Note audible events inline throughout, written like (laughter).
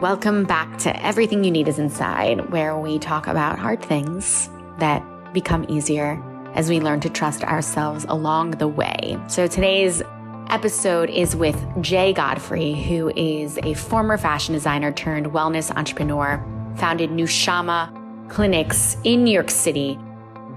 Welcome back to Everything You Need Is Inside, where we talk about hard things that become easier as we learn to trust ourselves along the way. So today's episode is with Jay Godfrey, who is a former fashion designer turned wellness entrepreneur, founded Nushama Clinics in New York City,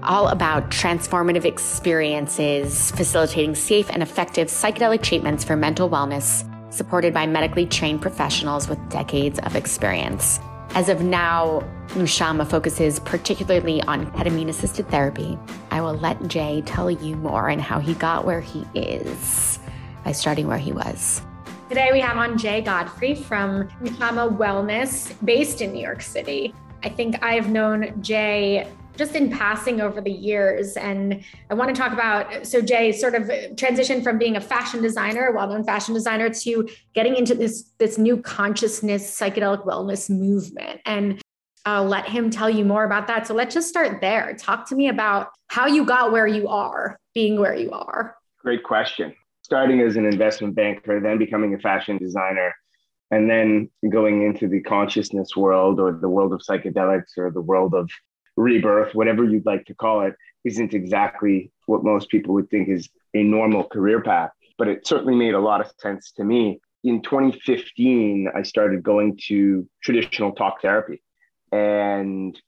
all about transformative experiences, facilitating safe and effective psychedelic treatments for mental wellness, supported by medically trained professionals with decades of experience. As of now, Nushama focuses particularly on ketamine assisted therapy. I will let Jay tell you more and how he got where he is by starting where he was. Today we have on Jay Godfrey from Nushama Wellness, based in New York City. I think I've known Jay just in passing over the years. And I want to talk about so Jay sort of transitioned from being a fashion designer, well-known fashion designer, to getting into this this new consciousness psychedelic wellness movement. And I'll let him tell you more about that. So let's just start there. Talk to me about how you got where you are, being where you are. Great question. Starting as an investment banker, then becoming a fashion designer, and then going into the consciousness world or the world of psychedelics or the world of rebirth, whatever you'd like to call it, isn't exactly what most people would think is a normal career path. But it certainly made a lot of sense to me. In 2015, I started going to traditional talk therapy. And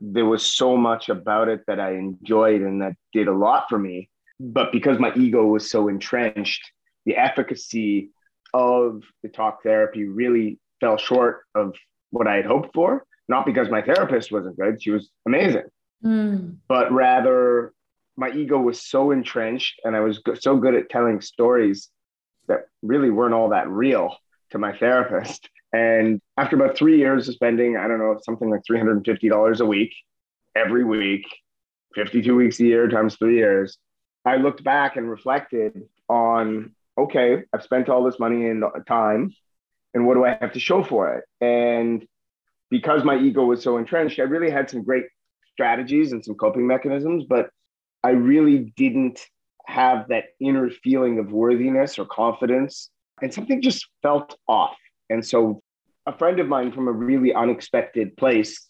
there was so much about it that I enjoyed and that did a lot for me. But because my ego was so entrenched, the efficacy of the talk therapy really fell short of what I had hoped for not because my therapist wasn't good, she was amazing, mm. but rather my ego was so entrenched and I was so good at telling stories that really weren't all that real to my therapist. And after about three years of spending, I don't know, something like $350 a week, every week, 52 weeks a year times three years, I looked back and reflected on okay, I've spent all this money and time, and what do I have to show for it? And because my ego was so entrenched, I really had some great strategies and some coping mechanisms, but I really didn't have that inner feeling of worthiness or confidence. And something just felt off. And so a friend of mine from a really unexpected place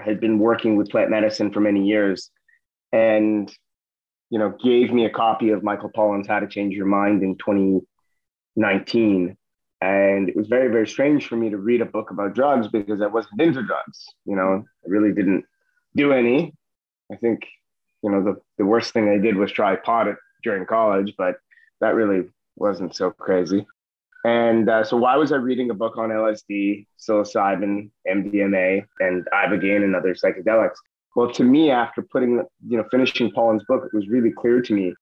had been working with plant medicine for many years and you know gave me a copy of michael pollan's how to change your mind in 2019 and it was very, very strange for me to read a book about drugs because I wasn't into drugs. You know, I really didn't do any. I think, you know, the, the worst thing I did was try pot during college, but that really wasn't so crazy. And uh, so, why was I reading a book on LSD, psilocybin, MDMA, and ibogaine and other psychedelics? Well, to me, after putting, you know, finishing Pollan's book, it was really clear to me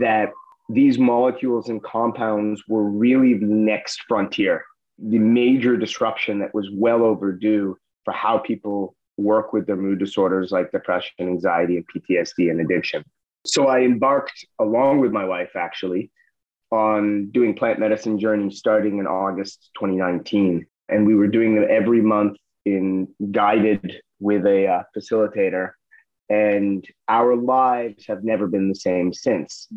that these molecules and compounds were really the next frontier, the major disruption that was well overdue for how people work with their mood disorders like depression, anxiety, and PTSD and addiction. So I embarked along with my wife actually on doing plant medicine journey starting in August 2019. And we were doing them every month in guided with a uh, facilitator. And our lives have never been the same since.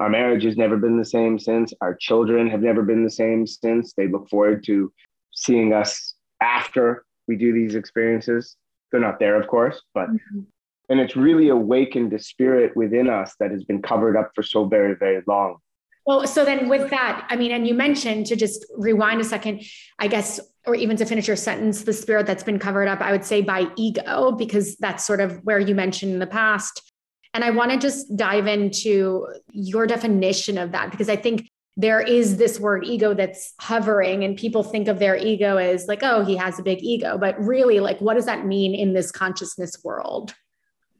Our marriage has never been the same since. Our children have never been the same since. They look forward to seeing us after we do these experiences. They're not there, of course, but mm-hmm. and it's really awakened a spirit within us that has been covered up for so very, very long. Well, so then with that, I mean, and you mentioned to just rewind a second, I guess, or even to finish your sentence, the spirit that's been covered up, I would say by ego, because that's sort of where you mentioned in the past and I want to just dive into your definition of that because I think there is this word ego that's hovering and people think of their ego as like oh he has a big ego. But really like what does that mean in this consciousness world?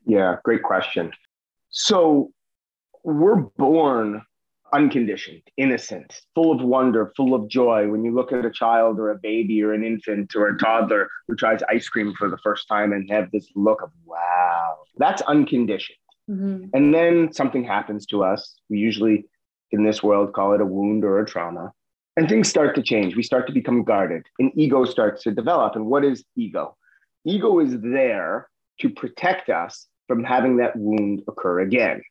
Yeah great question. So we're born unconditioned innocent full of wonder full of joy. When you look at a child or a baby or an infant or a toddler who tries ice cream for the first time and have this look of wow that's unconditioned Mm-hmm. And then something happens to us. We usually, in this world, call it a wound or a trauma. And things start to change. We start to become guarded, and ego starts to develop. And what is ego? Ego is there to protect us from having that wound occur again.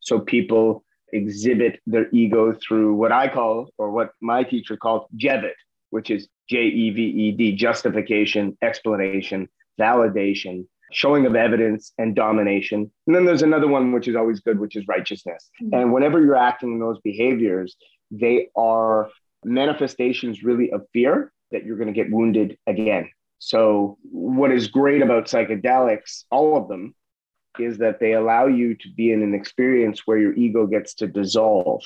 So people exhibit their ego through what I call, or what my teacher called, Jevit, which is J E V E D, justification, explanation, validation, showing of evidence, and domination. And then there's another one, which is always good, which is righteousness. Mm-hmm. And whenever you're acting in those behaviors, they are manifestations really of fear that you're going to get wounded again. So, what is great about psychedelics, all of them, is that they allow you to be in an experience where your ego gets to dissolve.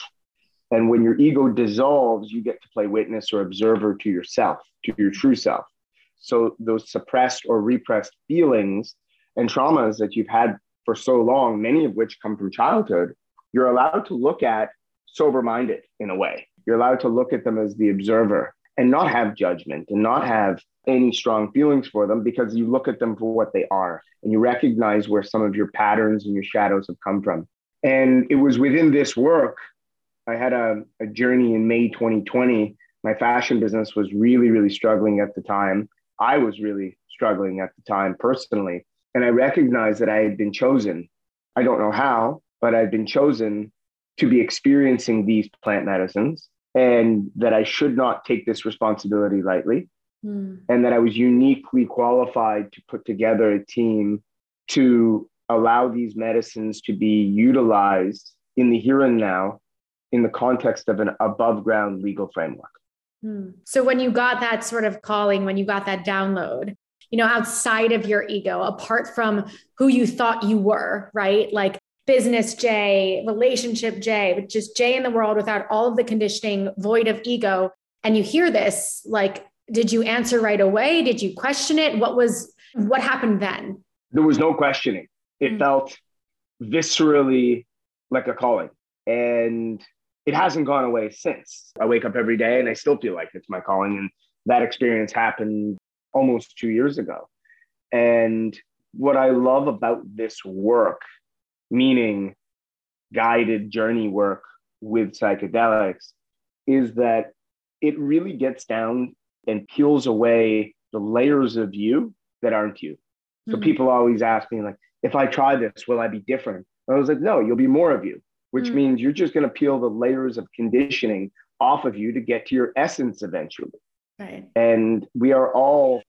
And when your ego dissolves, you get to play witness or observer to yourself, to your true self. So those suppressed or repressed feelings and traumas that you've had for so long, many of which come from childhood, you're allowed to look at sober minded in a way. You're allowed to look at them as the observer and not have judgment and not have any strong feelings for them because you look at them for what they are and you recognize where some of your patterns and your shadows have come from. And it was within this work, I had a, a journey in May 2020. My fashion business was really, really struggling at the time. I was really struggling at the time personally. And I recognized that I had been chosen. I don't know how, but I'd been chosen to be experiencing these plant medicines and that I should not take this responsibility lightly. Mm. And that I was uniquely qualified to put together a team to allow these medicines to be utilized in the here and now in the context of an above ground legal framework. Mm. So, when you got that sort of calling, when you got that download, you know, outside of your ego, apart from who you thought you were, right? Like business J, relationship J, but just J in the world without all of the conditioning, void of ego. And you hear this, like, did you answer right away? Did you question it? What was, what happened then? There was no questioning. It mm-hmm. felt viscerally like a calling. And it hasn't gone away since. I wake up every day and I still feel like it's my calling. And that experience happened almost two years ago. And what I love about this work meaning guided journey work with psychedelics, is that it really gets down and peels away the layers of you that aren't you. So mm-hmm. people always ask me, like, if I try this, will I be different? And I was like, no, you'll be more of you, which mm-hmm. means you're just going to peel the layers of conditioning off of you to get to your essence eventually. Right. And we are all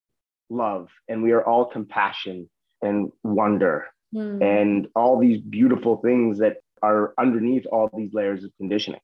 love and we are all compassion and wonder mm. and all these beautiful things that are underneath all these layers of conditioning.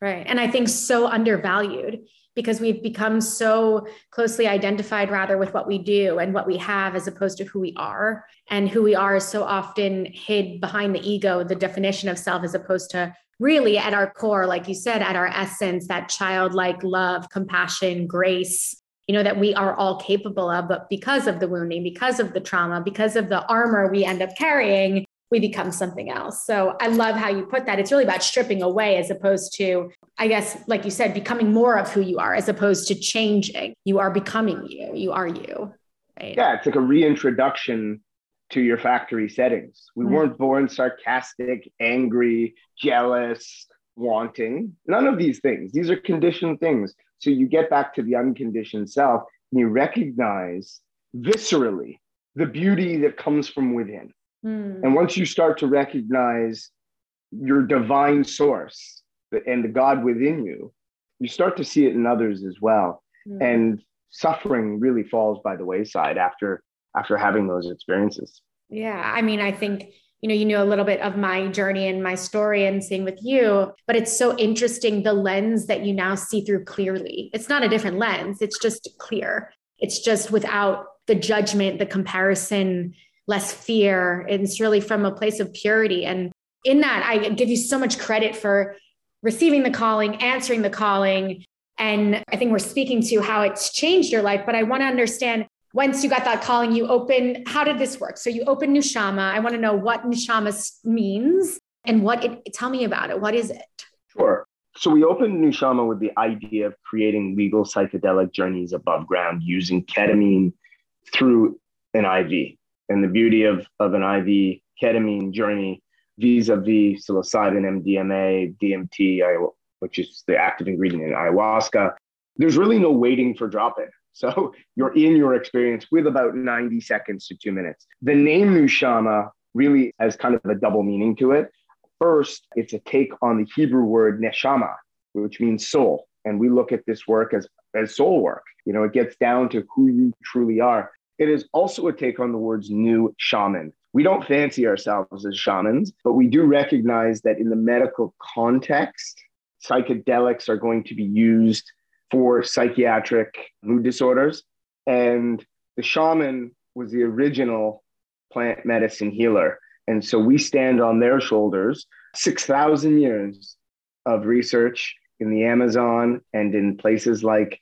Right. And I think so undervalued because we've become so closely identified rather with what we do and what we have as opposed to who we are. And who we are is so often hid behind the ego, the definition of self, as opposed to really at our core, like you said, at our essence, that childlike love, compassion, grace, you know, that we are all capable of. But because of the wounding, because of the trauma, because of the armor we end up carrying, we become something else. So I love how you put that. It's really about stripping away as opposed to, I guess, like you said, becoming more of who you are as opposed to changing. You are becoming you. You are you. Right. Yeah, it's like a reintroduction to your factory settings. We mm-hmm. weren't born sarcastic, angry, jealous, wanting. None of these things. These are conditioned things. So you get back to the unconditioned self and you recognize viscerally the beauty that comes from within. Mm. And once you start to recognize your divine source and the God within you, you start to see it in others as well. Mm. And suffering really falls by the wayside after after having those experiences. Yeah, I mean, I think you know you know a little bit of my journey and my story and seeing with you but it's so interesting the lens that you now see through clearly it's not a different lens it's just clear it's just without the judgment the comparison less fear it's really from a place of purity and in that i give you so much credit for receiving the calling answering the calling and i think we're speaking to how it's changed your life but i want to understand once you got that calling, you open, how did this work? So you open Nushama. I want to know what Nushama means and what it, tell me about it. What is it? Sure. So we opened Nushama with the idea of creating legal psychedelic journeys above ground using ketamine through an IV. And the beauty of, of an IV ketamine journey vis-a-vis psilocybin, MDMA, DMT, which is the active ingredient in ayahuasca, there's really no waiting for drop-in. (laughs) So you're in your experience with about 90 seconds to two minutes. The name Nushama really has kind of a double meaning to it. First, it's a take on the Hebrew word neshama, which means soul. And we look at this work as as soul work. You know, it gets down to who you truly are. It is also a take on the words new shaman. We don't fancy ourselves as shamans, but we do recognize that in the medical context, psychedelics are going to be used for psychiatric mood disorders. And the shaman was the original plant medicine healer. And so we stand on their shoulders 6,000 years of research in the Amazon and in places like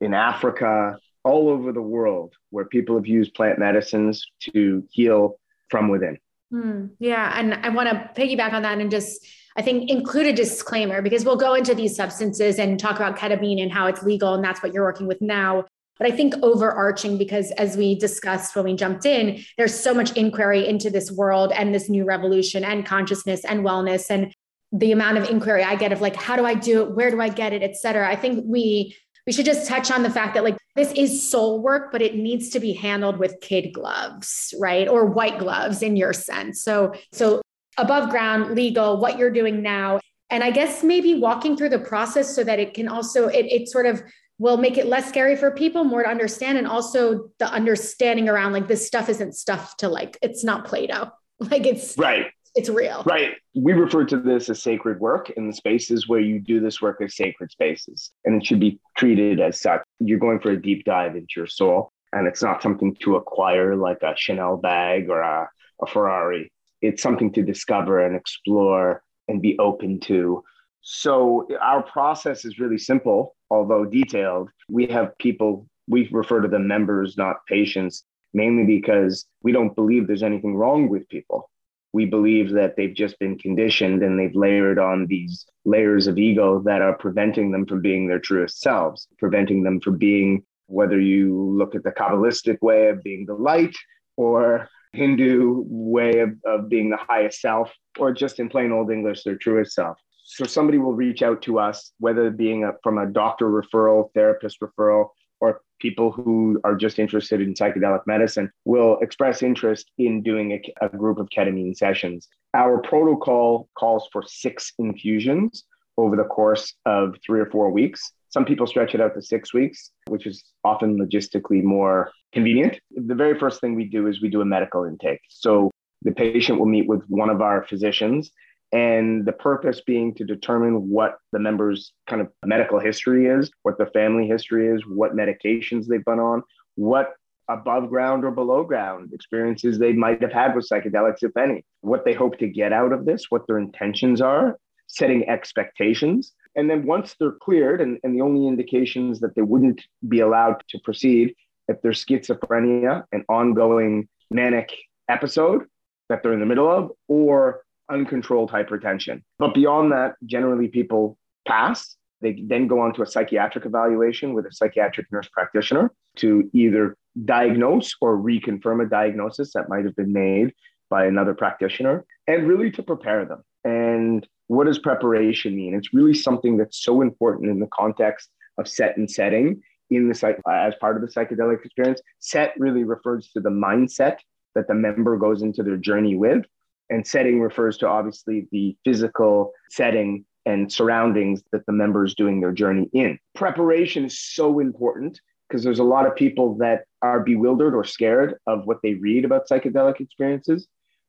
in Africa, all over the world, where people have used plant medicines to heal from within. Mm, yeah. And I want to piggyback on that and just, I think, include a disclaimer because we'll go into these substances and talk about ketamine and how it's legal. And that's what you're working with now. But I think overarching, because as we discussed when we jumped in, there's so much inquiry into this world and this new revolution and consciousness and wellness. And the amount of inquiry I get of like, how do I do it? Where do I get it? Et cetera. I think we we should just touch on the fact that like this is soul work, but it needs to be handled with kid gloves, right? Or white gloves in your sense. So, so above ground, legal, what you're doing now. And I guess maybe walking through the process so that it can also, it, it sort of will make it less scary for people, more to understand. And also the understanding around like this stuff isn't stuff to like, it's not Play Doh. (laughs) Like it's right it's real. Right. We refer to this as sacred work, and the spaces where you do this work are sacred spaces, and it should be treated as such. You're going for a deep dive into your soul, and it's not something to acquire like a Chanel bag or a, a Ferrari. It's something to discover and explore and be open to. So, our process is really simple, although detailed. We have people, we refer to them members, not patients, mainly because we don't believe there's anything wrong with people we believe that they've just been conditioned and they've layered on these layers of ego that are preventing them from being their truest selves, preventing them from being, whether you look at the Kabbalistic way of being the light or Hindu way of, of being the highest self, or just in plain old English, their truest self. So somebody will reach out to us, whether being a, from a doctor referral, therapist referral, or people who are just interested in psychedelic medicine will express interest in doing a, a, group of ketamine sessions. Our protocol calls for six infusions over the course of three or four weeks. Some people stretch it out to six weeks, which is often logistically more convenient. The very first thing we do is we do a medical intake. So the patient will meet with one of our physicians and the purpose being to determine what the member's kind of medical history is, what the family history is, what medications they've been on, what above ground or below ground experiences they might have had with psychedelics, if any, what they hope to get out of this, what their intentions are, setting expectations. And then once they're cleared, and, and the only indications that they wouldn't be allowed to proceed if there's schizophrenia, an ongoing manic episode that they're in the middle of, or uncontrolled hypertension. But beyond that, generally people pass. They then go on to a psychiatric evaluation with a psychiatric nurse practitioner to either diagnose or reconfirm a diagnosis that might have been made by another practitioner and really to prepare them. And what does preparation mean? It's really something that's so important in the context of set and setting in the psych as part of the psychedelic experience. Set really refers to the mindset that the member goes into their journey with. And setting refers to obviously the physical setting and surroundings that the member is doing their journey in. Preparation is so important because there's a lot of people that are bewildered or scared of what they read about psychedelic experiences.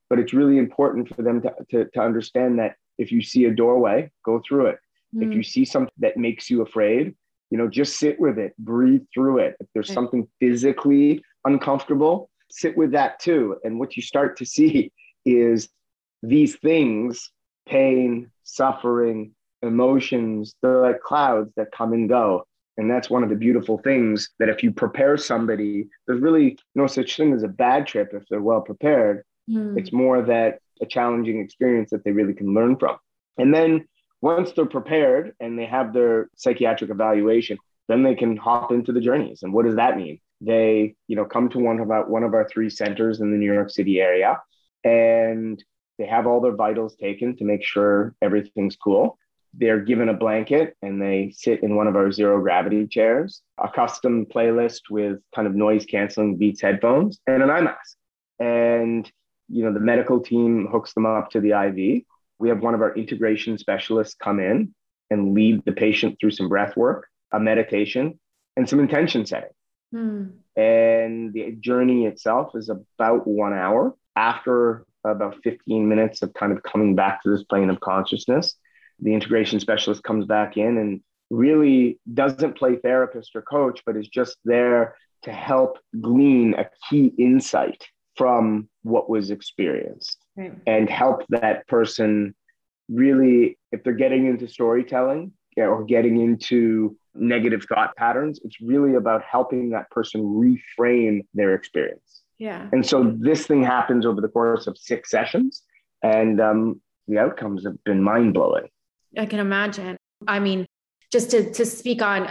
But it's really important for them to, to, to understand that if you see a doorway, go through it. Mm. If you see something that makes you afraid, you know, just sit with it, breathe through it. If there's something physically uncomfortable, sit with that too. And what you start to see is these things pain, suffering, emotions they're like clouds that come and go. And that's one of the beautiful things that if you prepare somebody, there's really no such thing as a bad trip if they're well prepared. Mm. It's more that a challenging experience that they really can learn from. And then once they're prepared and they have their psychiatric evaluation, then they can hop into the journeys. And what does that mean? They, you know, come to one of our one of our three centers in the New York City area and they have all their vitals taken to make sure everything's cool. They're given a blanket and they sit in one of our zero gravity chairs, a custom playlist with kind of noise canceling Beats headphones, and an eye mask. And you know the medical team hooks them up to the IV. We have one of our integration specialists come in and lead the patient through some breath work, a meditation, and some intention setting. Hmm. And the journey itself is about one hour. After about 15 minutes of kind of coming back to this plane of consciousness, the integration specialist comes back in and really doesn't play therapist or coach, but is just there to help glean a key insight from what was experienced right. and help that person really, if they're getting into storytelling or getting into negative thought patterns, it's really about helping that person reframe their experience. Yeah. And so this thing happens over the course of six sessions, and um, the outcomes have been mind blowing. I can imagine. I mean, just to, to speak on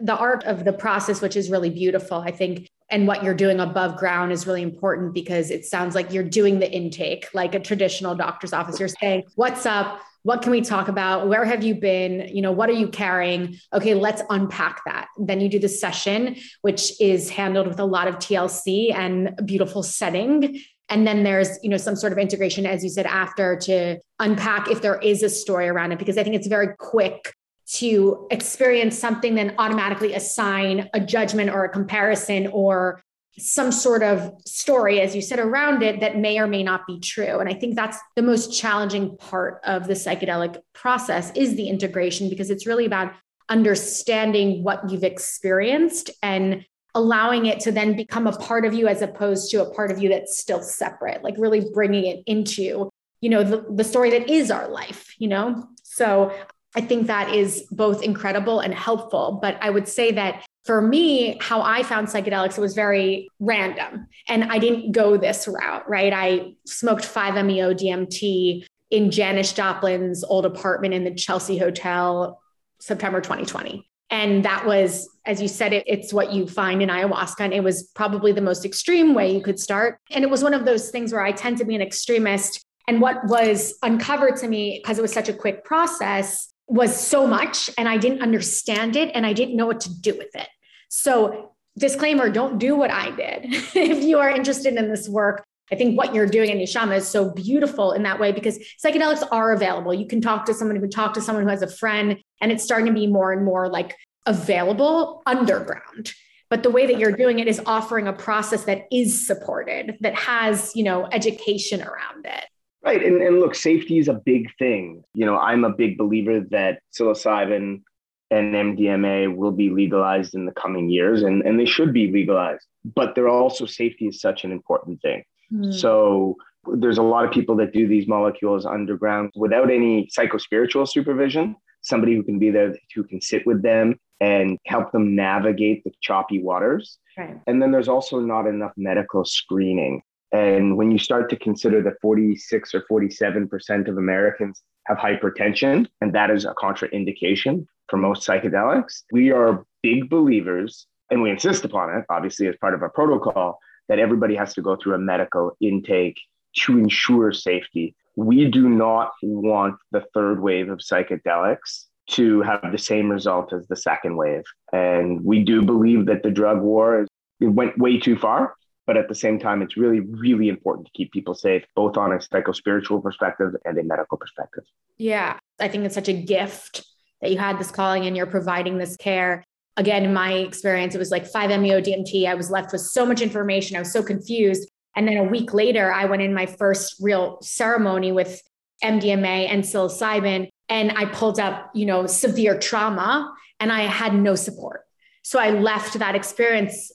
the art of the process, which is really beautiful, I think, and what you're doing above ground is really important because it sounds like you're doing the intake like a traditional doctor's office. You're saying, What's up? What can we talk about? Where have you been? You know, what are you carrying? Okay, let's unpack that. Then you do the session, which is handled with a lot of TLC and a beautiful setting and then there's you know some sort of integration as you said after to unpack if there is a story around it because i think it's very quick to experience something, then automatically assign a judgment or a comparison or some sort of story, as you said, around it that may or may not be true. And I think that's the most challenging part of the psychedelic process is the integration because it's really about understanding what you've experienced and allowing it to then become a part of you as opposed to a part of you that's still separate, like really bringing it into, you know, the, the story that is our life, you know? So I think that is both incredible and helpful. But I would say that for me, how I found psychedelics, it was very random. And I didn't go this route, right? I smoked 5-MeO DMT in Janis Joplin's old apartment in the Chelsea Hotel, September 2020. And that was, as you said, it, it's what you find in ayahuasca. And it was probably the most extreme way you could start. And it was one of those things where I tend to be an extremist. And what was uncovered to me, because it was such a quick process, was so much and I didn't understand it and I didn't know what to do with it. So, disclaimer don't do what I did. (laughs) if you are interested in this work, I think what you're doing in Nushama is so beautiful in that way because psychedelics are available. You can talk to someone who can talk to someone who has a friend, and it's starting to be more and more like available underground. But the way that you're doing it is offering a process that is supported, that has, you know, education around it. Right. And, and look, safety is a big thing. You know, I'm a big believer that psilocybin and MDMA will be legalized in the coming years, and, and they should be legalized. But there also safety is such an important thing. Mm. So there's a lot of people that do these molecules underground without any psychospiritual supervision, somebody who can be there, who can sit with them and help them navigate the choppy waters. Right. And then there's also not enough medical screening. And when you start to consider that 46 or 47% of Americans have hypertension, and that is a contraindication for most psychedelics, we are big believers, and we insist upon it, obviously, as part of our protocol, that everybody has to go through a medical intake to ensure safety. We do not want the third wave of psychedelics to have the same result as the second wave. And we do believe that the drug war it went way too far but at the same time, it's really, really important to keep people safe, both on a psychospiritual perspective and a medical perspective. Yeah. I think it's such a gift that you had this calling and you're providing this care. Again, in my experience, it was like 5-MeO DMT. I was left with so much information. I was so confused. And then a week later, I went in my first real ceremony with MDMA and psilocybin, and I pulled up, you know, severe trauma and I had no support. So I left that experience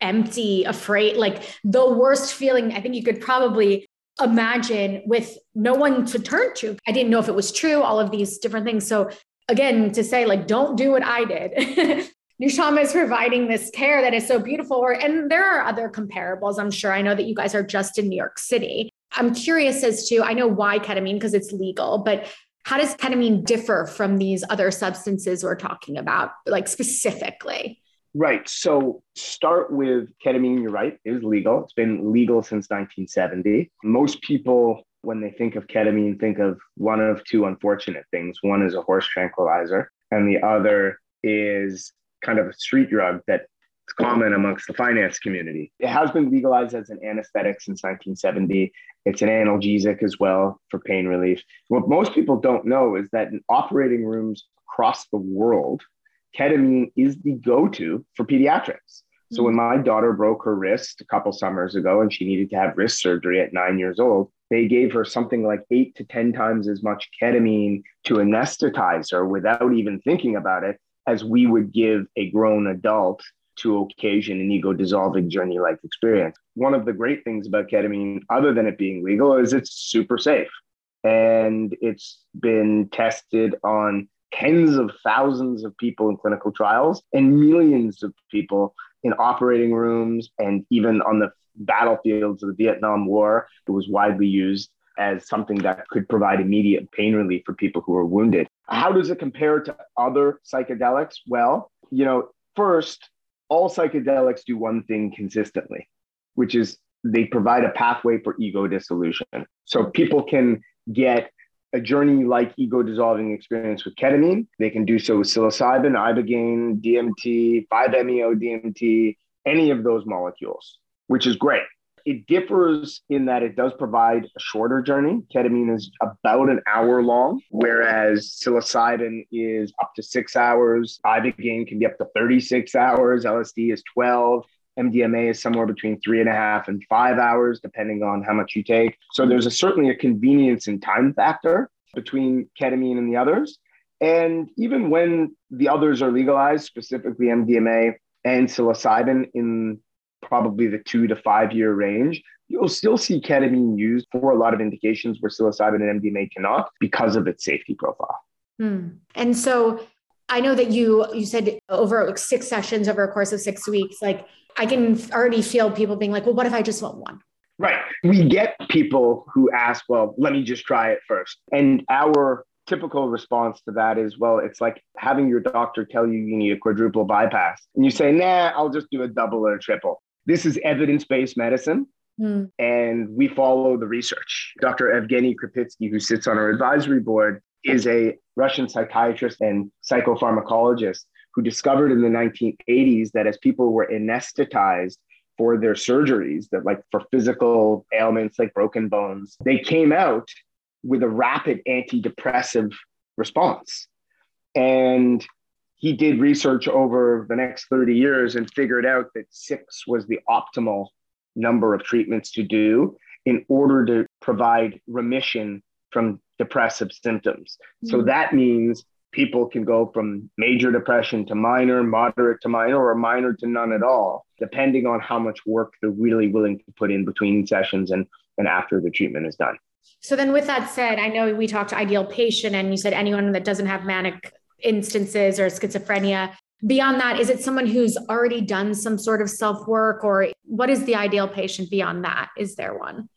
empty, afraid, like the worst feeling I think you could probably imagine with no one to turn to. I didn't know if it was true, all of these different things. So again, to say like, don't do what I did. (laughs) Nushama is providing this care that is so beautiful. And there are other comparables. I'm sure I know that you guys are just in New York City. I'm curious as to, I know why ketamine because it's legal, but how does ketamine differ from these other substances we're talking about, like specifically? Right. So start with ketamine. You're right. It is legal. It's been legal since 1970. Most people, when they think of ketamine, think of one of two unfortunate things. One is a horse tranquilizer, and the other is kind of a street drug that's common amongst the finance community. It has been legalized as an anesthetic since 1970. It's an analgesic as well for pain relief. What most people don't know is that in operating rooms across the world, ketamine is the go to for pediatrics. So when mm-hmm. my daughter broke her wrist a couple summers ago and she needed to have wrist surgery at nine years old, they gave her something like eight to 10 times as much ketamine to anesthetize her without even thinking about it as we would give a grown adult to occasion an ego dissolving journey like experience. One of the great things about ketamine, other than it being legal, is it's super safe. And it's been tested on tens of thousands of people in clinical trials and millions of people in operating rooms and even on the battlefields of the Vietnam War. It was widely used as something that could provide immediate pain relief for people who were wounded. How does it compare to other psychedelics? Well, you know, first, all psychedelics do one thing consistently, which is they provide a pathway for ego dissolution. So people can get a journey like ego dissolving experience with ketamine. They can do so with psilocybin, ibogaine, DMT, 5-MeO DMT, any of those molecules, which is great. It differs in that it does provide a shorter journey. Ketamine is about an hour long, whereas psilocybin is up to six hours. Ibogaine can be up to 36 hours. LSD is 12. MDMA is somewhere between three and a half and five hours, depending on how much you take. So there's a, certainly a convenience and time factor between ketamine and the others. And even when the others are legalized, specifically MDMA and psilocybin in probably the two to five year range, you'll still see ketamine used for a lot of indications where psilocybin and MDMA cannot because of its safety profile. Hmm. And so I know that you you said over six sessions over a course of six weeks, like I can already feel people being like, well, what if I just want one? Right. We get people who ask, well, let me just try it first. And our typical response to that is, well, it's like having your doctor tell you you need a quadruple bypass. And you say, nah, I'll just do a double or a triple. This is evidence based medicine. Mm. And we follow the research. Dr. Evgeny Krupitsky, who sits on our advisory board, is a Russian psychiatrist and psychopharmacologist who discovered in the 1980s that as people were anesthetized for their surgeries, that like for physical ailments like broken bones, they came out with a rapid antidepressive response. And he did research over the next 30 years and figured out that six was the optimal number of treatments to do in order to provide remission from depressive symptoms. Mm-hmm. So that means people can go from major depression to minor, moderate to minor, or minor to none at all, depending on how much work they're really willing to put in between sessions and, and after the treatment is done. So then with that said, I know we talked to ideal patient and you said anyone that doesn't have manic instances or schizophrenia. Beyond that, is it someone who's already done some sort of self work or what is the ideal patient beyond that? Is there one?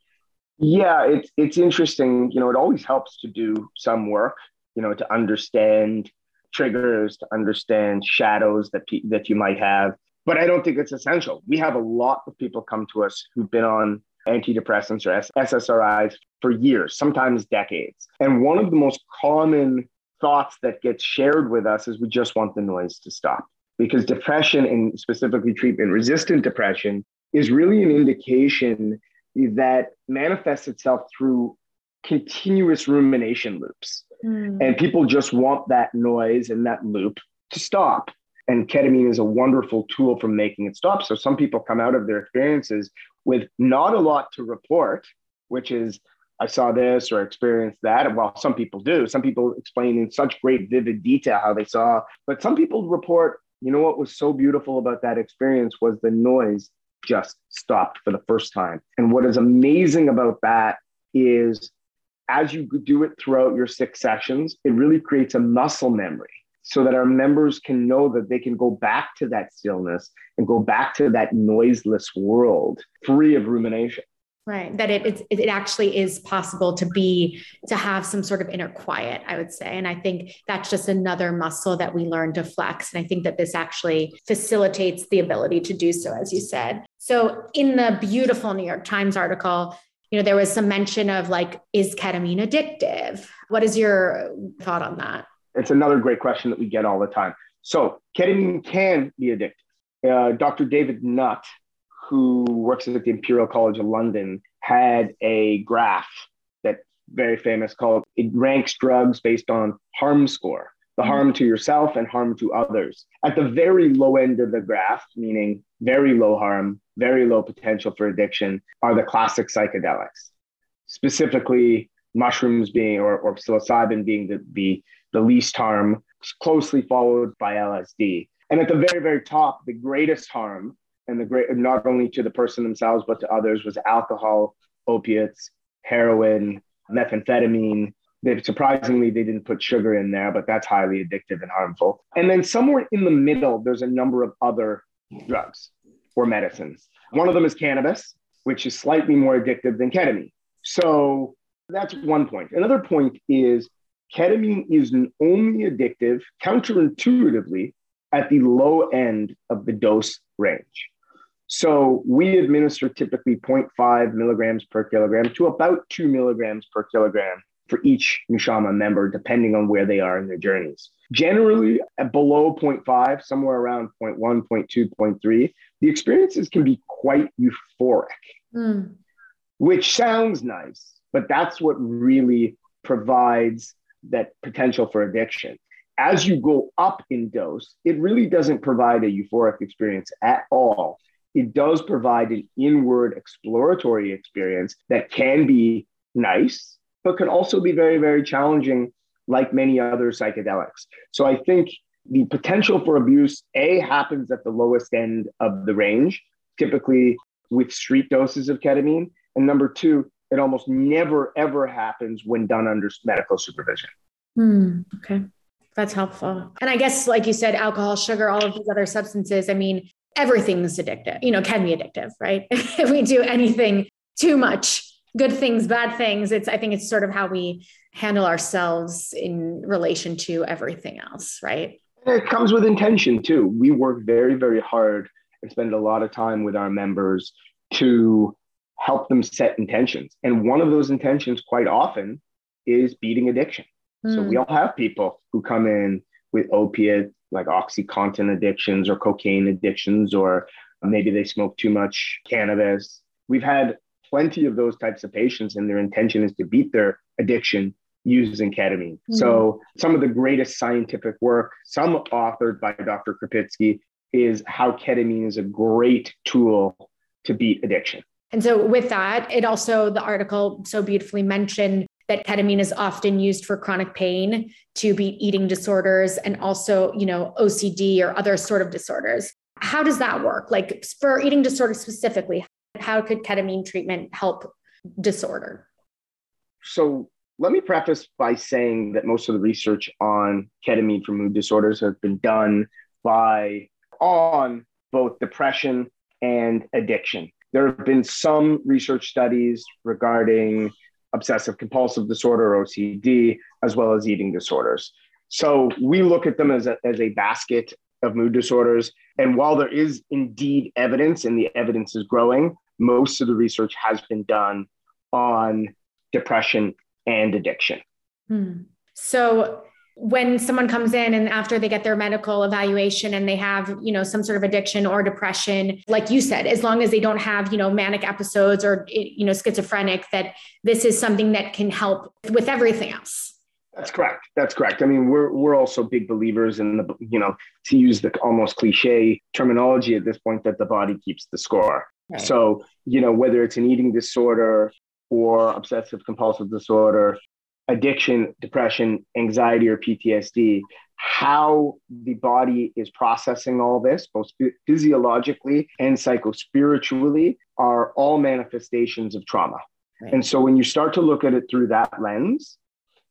Yeah, it's it's interesting. You know, it always helps to do some work you know, to understand triggers, to understand shadows that pe- that you might have. But I don't think it's essential. We have a lot of people come to us who've been on antidepressants or SSRIs for years, sometimes decades. And one of the most common thoughts that gets shared with us is we just want the noise to stop. Because depression and specifically treatment resistant depression is really an indication that manifests itself through continuous rumination loops. Mm. And people just want that noise and that loop to stop. And ketamine is a wonderful tool for making it stop. So some people come out of their experiences with not a lot to report, which is, I saw this or experienced that. Well, some people do. Some people explain in such great, vivid detail how they saw, but some people report, you know, what was so beautiful about that experience was the noise just stopped for the first time. And what is amazing about that is as you do it throughout your six sessions, it really creates a muscle memory so that our members can know that they can go back to that stillness and go back to that noiseless world free of rumination. Right. That it, it it actually is possible to be to have some sort of inner quiet i would say. And i think that's just another muscle that we learn to flex. And i think that this actually facilitates the ability to do so as you said. So in the beautiful new york times article you know, there was some mention of like, is ketamine addictive? What is your thought on that? It's another great question that we get all the time. So, ketamine can be addictive. Uh, Dr. David Nutt, who works at the Imperial College of London, had a graph that's very famous called it ranks drugs based on harm score. the harm to yourself and harm to others. At the very low end of the graph, meaning very low harm, very low potential for addiction, are the classic psychedelics, specifically mushrooms being or, or psilocybin being the, the, the least harm, closely followed by LSD. And at the very, very top, the greatest harm, and the great not only to the person themselves, but to others, was alcohol, opiates, heroin, methamphetamine. They, surprisingly, they didn't put sugar in there, but that's highly addictive and harmful. And then somewhere in the middle, there's a number of other drugs or medicines. One of them is cannabis, which is slightly more addictive than ketamine. So that's one point. Another point is ketamine is only addictive counterintuitively at the low end of the dose range. So we administer typically 0.5 milligrams per kilogram to about two milligrams per kilogram for each Nushama member, depending on where they are in their journeys. Generally, below 0.5, somewhere around 0.1, 0.2, 0.3, the experiences can be quite euphoric, mm. which sounds nice, but that's what really provides that potential for addiction. As you go up in dose, it really doesn't provide a euphoric experience at all. It does provide an inward exploratory experience that can be nice, but can also be very, very challenging, like many other psychedelics. So I think the potential for abuse, A, happens at the lowest end of the range, typically with street doses of ketamine. And number two, it almost never, ever happens when done under medical supervision. Hmm, okay. That's helpful. And I guess, like you said, alcohol, sugar, all of these other substances, I mean, everything's addictive, you know, can be addictive, right? (laughs) if we do anything too much, good things, bad things, it's, I think it's sort of how we handle ourselves in relation to everything else, right? It comes with intention too. We work very, very hard and spend a lot of time with our members to help them set intentions. And one of those intentions, quite often, is beating addiction. Mm. So we hmm. all have people who come in with opiate, like Oxycontin addictions or cocaine addictions, or maybe they smoke too much cannabis. We've had plenty of those types of patients, and their intention is to beat their addiction using ketamine. Mm-hmm. So, some of the greatest scientific work, some authored by Dr. Krupitsky, is how ketamine is a great tool to beat addiction. And so, with that, it also, the article so beautifully mentioned that ketamine is often used for chronic pain to beat eating disorders and also, you know, OCD or other sort of disorders. How does that work? Like for eating disorders specifically, how could ketamine treatment help disorder? So let me preface by saying that most of the research on ketamine for mood disorders has been done by on both depression and addiction. There have been some research studies regarding obsessive compulsive disorder, OCD, as well as eating disorders. So we look at them as a, as a basket of mood disorders. And while there is indeed evidence and the evidence is growing, most of the research has been done on depression and addiction. Hmm. So when someone comes in and after they get their medical evaluation and they have you know some sort of addiction or depression like you said as long as they don't have you know manic episodes or you know schizophrenic that this is something that can help with everything else that's correct that's correct i mean we're we're also big believers in the you know to use the almost cliche terminology at this point that the body keeps the score right. so you know whether it's an eating disorder or obsessive compulsive disorder addiction, depression, anxiety, or PTSD, how the body is processing all this, both physiologically and psychospiritually, are all manifestations of trauma. Right. And so when you start to look at it through that lens,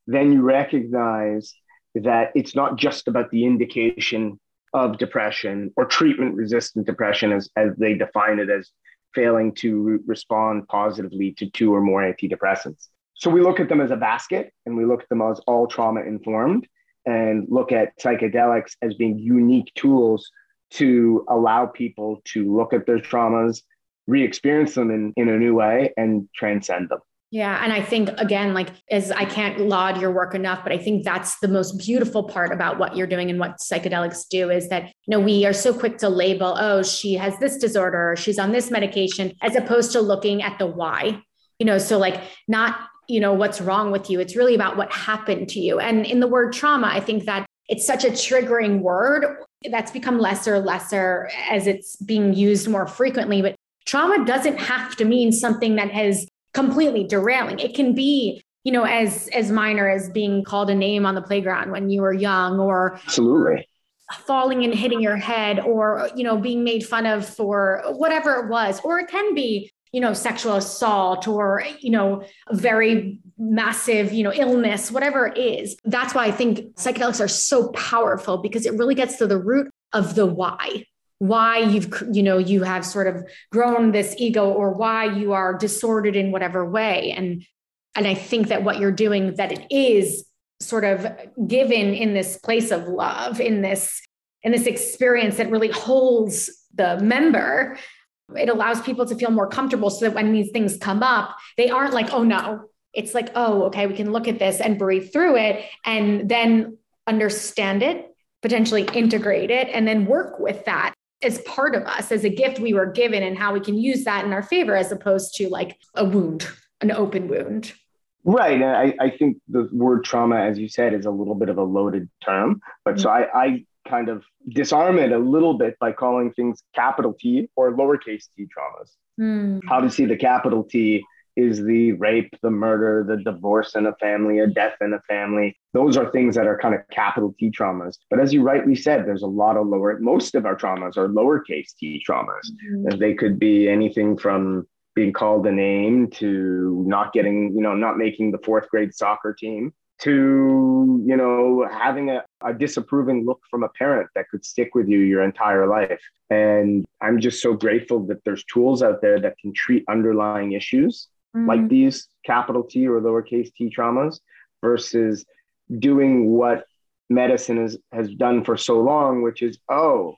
then you recognize that it's not just about the indication of depression or treatment resistant depression as, as they define it as failing to respond positively to two or more antidepressants. So we look at them as a basket and we look at them as all trauma informed and look at psychedelics as being unique tools to allow people to look at their traumas, re experience them in, in a new way, and transcend them. Yeah. And I think, again, like, as I can't laud your work enough, but I think that's the most beautiful part about what you're doing and what psychedelics do is that, you know, we are so quick to label, oh, she has this disorder or she's on this medication, as opposed to looking at the why. You know, so like not you know what's wrong with you it's really about what happened to you and in the word trauma i think that it's such a triggering word that's become lesser lesser as it's being used more frequently but trauma doesn't have to mean something that has completely derailing. It can be you know as as minor as being called a name on the playground when you were young or absolutely. falling and hitting your head or you know being made fun of for whatever it was. Or it can be you know sexual assault or you know very massive you know illness whatever it is. That's why i think psychedelics are so powerful because it really gets to the root of the why why you've you know you have sort of grown this ego or why you are disordered in whatever way. And and i think that what you're doing that it is sort of given in this place of love in this in this experience that really holds the member it allows people to feel more comfortable so that when these things come up they aren't like oh no. It's like oh okay we can look at this and breathe through it and then understand it potentially integrate it and then work with that as part of us as a gift we were given and how we can use that in our favor as opposed to like a wound an open wound Right. I, I think the word trauma, as you said, is a little bit of a loaded term. But mm-hmm. so I, I kind of disarm it a little bit by calling things capital T or lowercase t traumas. Mm. How to see the capital T is the rape, the murder, the divorce in a family, a death in a family. Those are things that are kind of capital T traumas. But as you rightly said, there's a lot of lower, most of our traumas are lowercase t traumas. Mm-hmm. They could be anything from being called a name to not getting, you know, not making the fourth grade soccer team to, you know, having a, a disapproving look from a parent that could stick with you your entire life. And I'm just so grateful that there's tools out there that can treat underlying issues mm-hmm. like these capital T or lowercase t traumas versus doing what medicine has, has done for so long, which is, oh,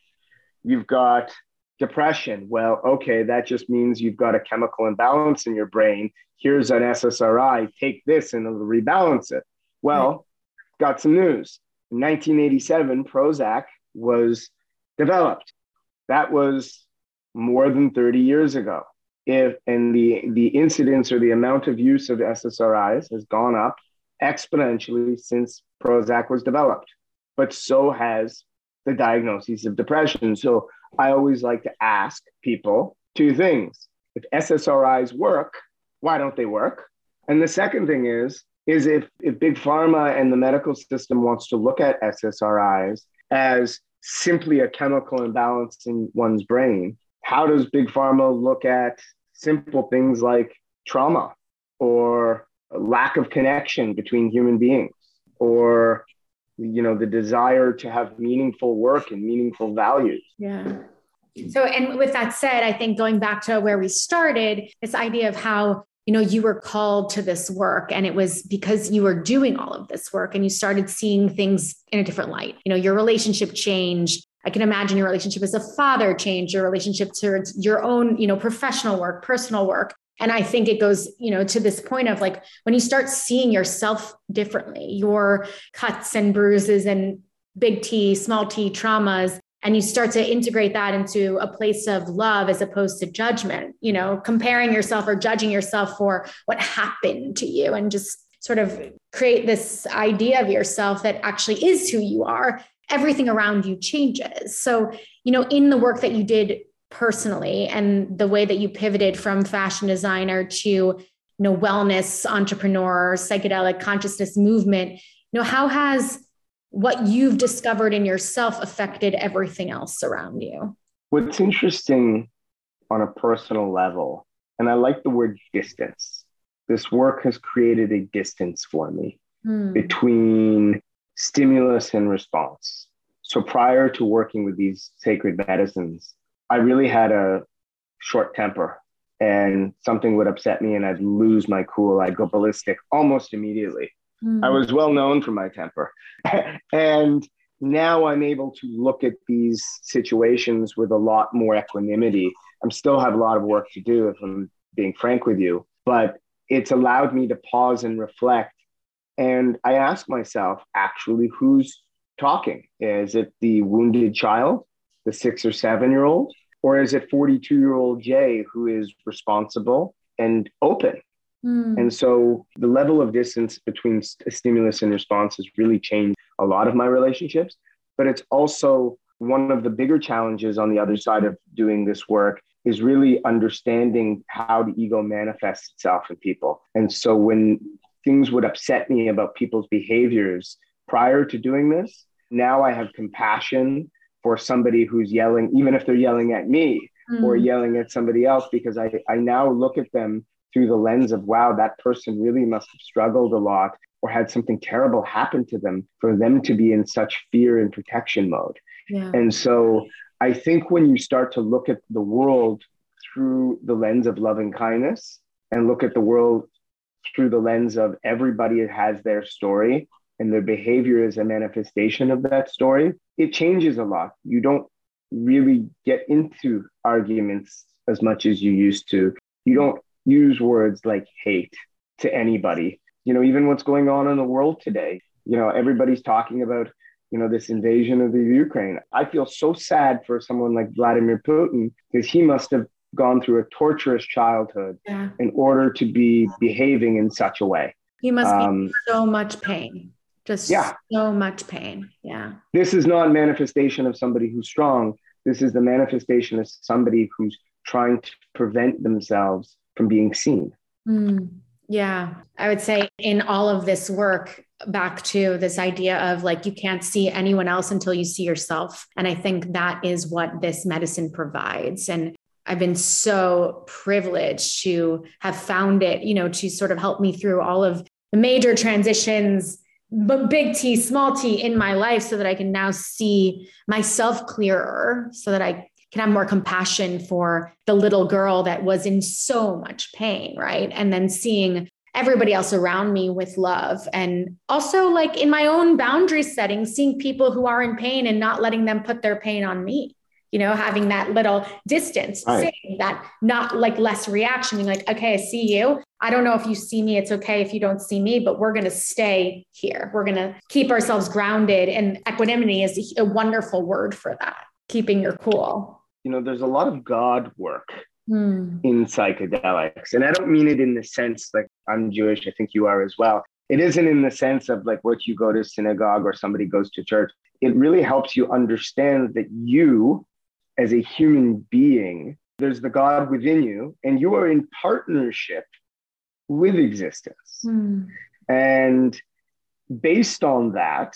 you've got depression. Well, okay, that just means you've got a chemical imbalance in your brain. Here's an SSRI, take this and it'll rebalance it. Well, got some news. In 1987, Prozac was developed. That was more than 30 years ago. If and the the incidence or the amount of use of SSRIs has gone up exponentially since Prozac was developed, but so has the diagnoses of depression. So I always like to ask people two things. If SSRIs work, why don't they work? And the second thing is, is if, if big pharma and the medical system wants to look at SSRIs as simply a chemical imbalance in one's brain, how does big pharma look at simple things like trauma or lack of connection between human beings or you know the desire to have meaningful work and meaningful values? Yeah. So and with that said i think going back to where we started this idea of how you know you were called to this work and it was because you were doing all of this work and you started seeing things in a different light. You know your relationship changed i can imagine your relationship as a father changed your relationship towards your own you know professional work personal work. And i think it goes you know to this point of like when you start seeing yourself differently your cuts and bruises and big t small t traumas and you start to integrate that into a place of love as opposed to judgment you know comparing yourself or judging yourself for what happened to you and just sort of create this idea of yourself that actually is who you are everything around you changes. So you know in the work that you did personally and the way that you pivoted from fashion designer to you know wellness entrepreneur psychedelic consciousness movement you know how has what you've discovered in yourself affected everything else around you? What's interesting on a personal level and i like the word distance. This work has created a distance for me hmm. between stimulus and response so prior to working with these sacred medicines I really had a short temper and something would upset me and I'd lose my cool. I'd go ballistic almost immediately. Mm. I was well known for my temper. (laughs) and now I'm able to look at these situations with a lot more equanimity. I'm still have a lot of work to do if I'm being frank with you, but it's allowed me to pause and reflect. And I ask myself, actually, who's talking? Is it the wounded child, the six or seven year old? Or is it 42 year old Jay who is responsible and open? Mm. And so the level of distance between stimulus and response has really changed a lot of my relationships, but it's also one of the bigger challenges on the other side of doing this work is really understanding how the ego manifests itself in people. And so when things would upset me about people's behaviors prior to doing this, now I have compassion for somebody who's yelling, even if they're yelling at me mm. or yelling at somebody else, because I, I now look at them through the lens of, wow, that person really must have struggled a lot or had something terrible happen to them for them to be in such fear and protection mode. Yeah. And so I think when you start to look at the world through the lens of loving kindness and look at the world through the lens of everybody has their story and their behavior is a manifestation of that story, it changes a lot. You don't really get into arguments as much as you used to. You don't use words like hate to anybody. You know, even what's going on in the world today, you know, everybody's talking about, you know, this invasion of the Ukraine. I feel so sad for someone like Vladimir Putin because he must have gone through a torturous childhood yeah. in order to be behaving in such a way. He must um, be so much pain. Just yeah. so much pain. Yeah. This is not manifestation of somebody who's strong. This is the manifestation of somebody who's trying to prevent themselves from being seen. Mm, yeah. I would say in all of this work, back to this idea of like you can't see anyone else until you see yourself. And I think that is what this medicine provides. And I've been so privileged to have found it, you know, to sort of help me through all of the major transitions but big T, small t in my life so that I can now see myself clearer, so that I can have more compassion for the little girl that was in so much pain, right? And then seeing everybody else around me with love. And also, like in my own boundary setting, seeing people who are in pain and not letting them put their pain on me you know, having that little distance, right. saying that not like less reaction, being like, okay, I see you. I don't know if you see me. It's okay if you don't see me, but we're going to stay here. We're going to keep ourselves grounded. And equanimity is a wonderful word for that, keeping your cool. You know, there's a lot of God work hmm. in psychedelics. And I don't mean it in the sense like I'm Jewish, I think you are as well. It isn't in the sense of like what you go to synagogue or somebody goes to church. It really helps you understand that you as a human being, there's the God within you, and you are in partnership with existence. Mm. And based on that,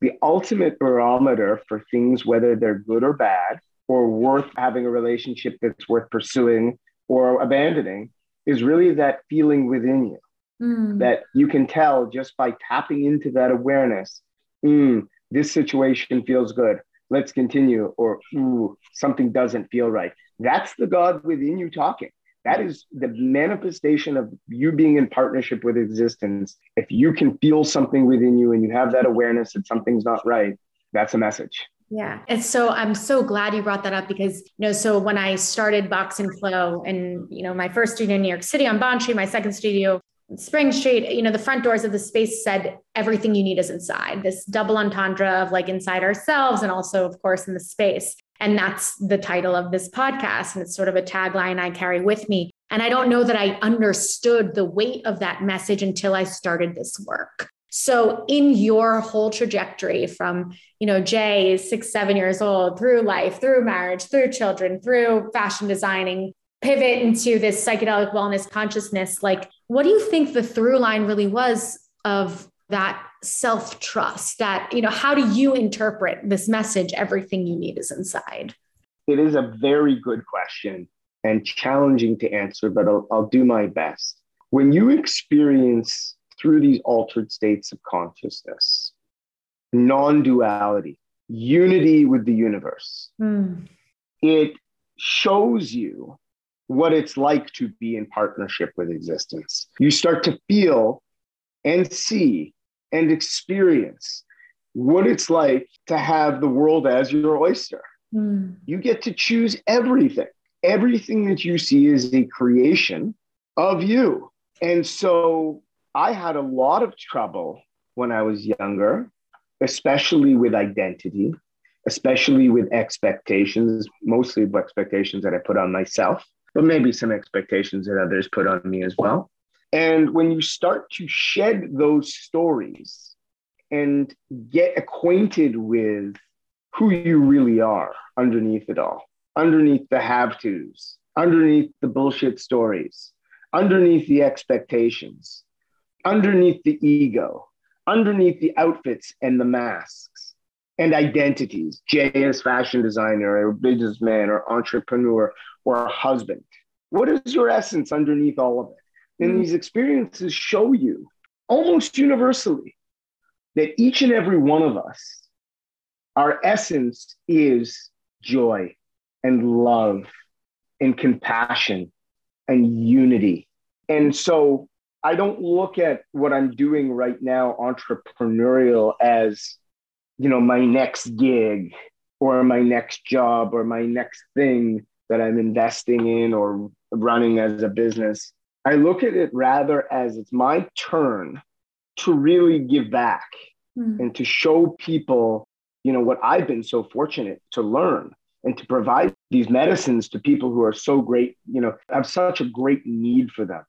the ultimate barometer for things, whether they're good or bad, or worth having a relationship that's worth pursuing or abandoning, is really that feeling within you mm. that you can tell just by tapping into that awareness. Mm, this situation feels good let's continue, or ooh, something doesn't feel right. That's the God within you talking. That is the manifestation of you being in partnership with existence. If you can feel something within you and you have that awareness that something's not right, that's a message. Yeah. And so I'm so glad you brought that up because, you know, so when I started Box and Flow and, you know, my first studio in New York City on Bond Street, my second studio Spring Street, you know, the front doors of the space said everything you need is inside. This double entendre of like inside ourselves and also, of course, in the space. And that's the title of this podcast. And it's sort of a tagline I carry with me. And I don't know that I understood the weight of that message until I started this work. So in your whole trajectory from, you know, Jay is six, seven years old through life, through marriage, through children, through fashion designing, pivot into this psychedelic wellness consciousness, like what do you think the through line really was of that self trust? That, you know, how do you interpret this message? Everything you need is inside. It is a very good question and challenging to answer, but I'll, I'll do my best. When you experience through these altered states of consciousness, non duality, unity with the universe, mm. it shows you what it's like to be in partnership with existence. You start to feel and see and experience what it's like to have the world as your oyster. Mm. You get to choose everything. Everything that you see is a creation of you. And so I had a lot of trouble when I was younger, especially with identity, especially with expectations, mostly expectations that I put on myself but maybe some expectations that others put on me as well. And when you start to shed those stories and get acquainted with who you really are underneath it all, underneath the have tos, underneath the bullshit stories, underneath the expectations, underneath the ego, underneath the outfits and the masks and identities. Jay as fashion designer or businessman or entrepreneur or a husband. What is your essence underneath all of it? And mm-hmm. these experiences show you almost universally that each and every one of us, our essence is joy and love and compassion and unity. And so I don't look at what I'm doing right now, entrepreneurial, as you know, my next gig or my next job or my next thing that I'm investing in or running as a business. I look at it rather as it's my turn to really give back mm. and to show people, you know, what I've been so fortunate to learn and to provide these medicines to people who are so great, you know, have such a great need for them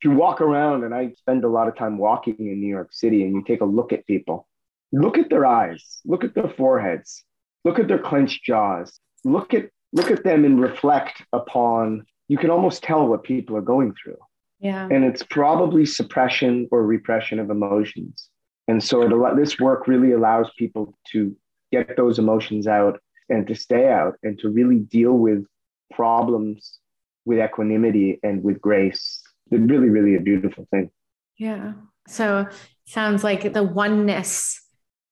if you walk around, and I spend a lot of time walking in New York City, and you take a look at people, look at their eyes, look at their foreheads, look at their clenched jaws, look at look at them and reflect upon. You can almost tell what people are going through. Yeah. And it's probably suppression or repression of emotions. And so it, this work really allows people to get those emotions out and to stay out and to really deal with problems with equanimity and with grace It's really, really a beautiful thing. Yeah. So sounds like the oneness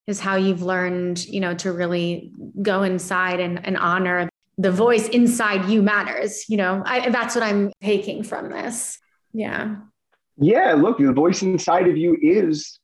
is how you've learned, you know, to really go inside and, and honor the voice inside you matters. You know, I, that's what I'm taking from this. Yeah. Yeah. Look, the voice inside of you is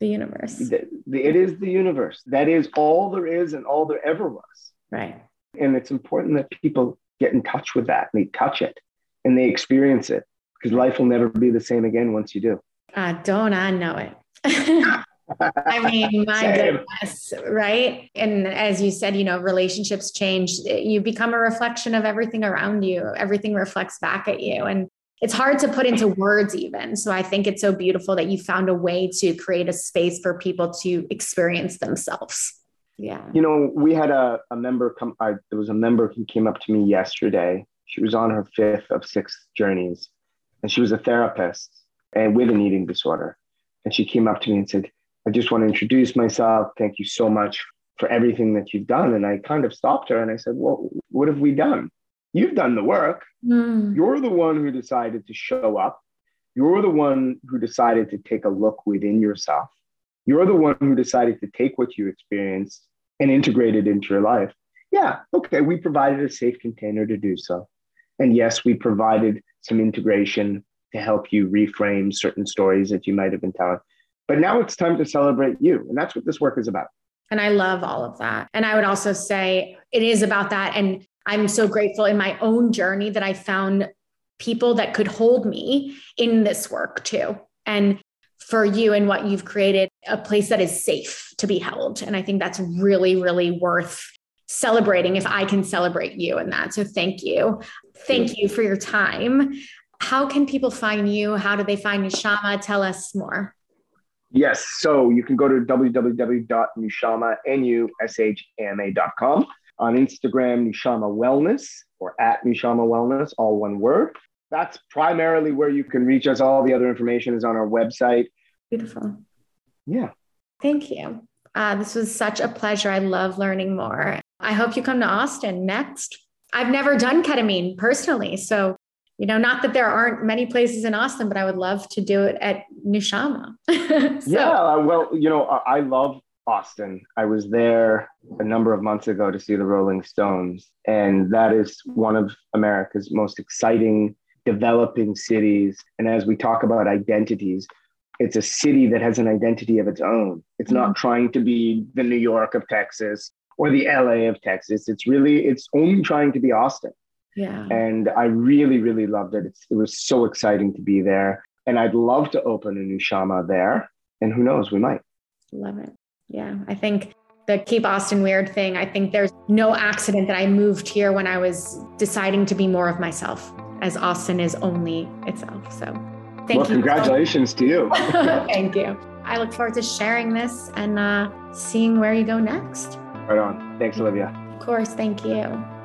the universe. The, the, it is the universe. That is all there is and all there ever was. Right. And it's important that people get in touch with that and they touch it and they experience it because life will never be the same again once you do. Uh, don't I know it? (laughs) I mean, (laughs) my Same. goodness, right? And as you said, you know, relationships change. You become a reflection of everything around you, everything reflects back at you. And it's hard to put into words, even. So I think it's so beautiful that you found a way to create a space for people to experience themselves. Yeah. You know, we had a, a member come, I, there was a member who came up to me yesterday. She was on her fifth of six journeys and she was a therapist and with an eating disorder. And she came up to me and said, I just want to introduce myself. Thank you so much for everything that you've done. And I kind of stopped her and I said, Well, what have we done? You've done the work. Mm. You're the one who decided to show up. You're the one who decided to take a look within yourself. You're the one who decided to take what you experienced and integrate it into your life. Yeah, okay, we provided a safe container to do so. And yes, we provided some integration to help you reframe certain stories that you might have been telling. But now it's time to celebrate you. And that's what this work is about. And I love all of that. And I would also say it is about that. And I'm so grateful in my own journey that I found people that could hold me in this work too. And for you and what you've created, a place that is safe to be held. And I think that's really, really worth celebrating if I can celebrate you in that. So thank you. Thank you for your time. How can people find you? How do they find Nushama? Tell us more. Yes. So you can go to www.nushama.com. On Instagram, Nushama Wellness or at Nushama Wellness, all one word. That's primarily where you can reach us. All the other information is on our website. Beautiful. Yeah. Thank you. Uh, this was such a pleasure. I love learning more. I hope you come to Austin next. I've never done ketamine personally. So, you know, not that there aren't many places in Austin, but I would love to do it at Nushama. (laughs) so. Yeah. Well, you know, I love Austin. I was there a number of months ago to see the Rolling Stones. And that is one of America's most exciting, developing cities. And as we talk about identities, it's a city that has an identity of its own. It's mm-hmm. not trying to be the New York of Texas or the LA of Texas. It's really, it's only trying to be Austin. Yeah. And I really, really loved it. It's, it was so exciting to be there. And I'd love to open a Nushama there. And who knows, we might. Love it. Yeah. I think the keep Austin weird thing, I think there's no accident that I moved here when I was deciding to be more of myself, as Austin is only itself. So thank well, you. Congratulations to you. (laughs) thank you. I look forward to sharing this and uh, seeing where you go next. Right on. Thanks, Olivia. Of course. Thank you.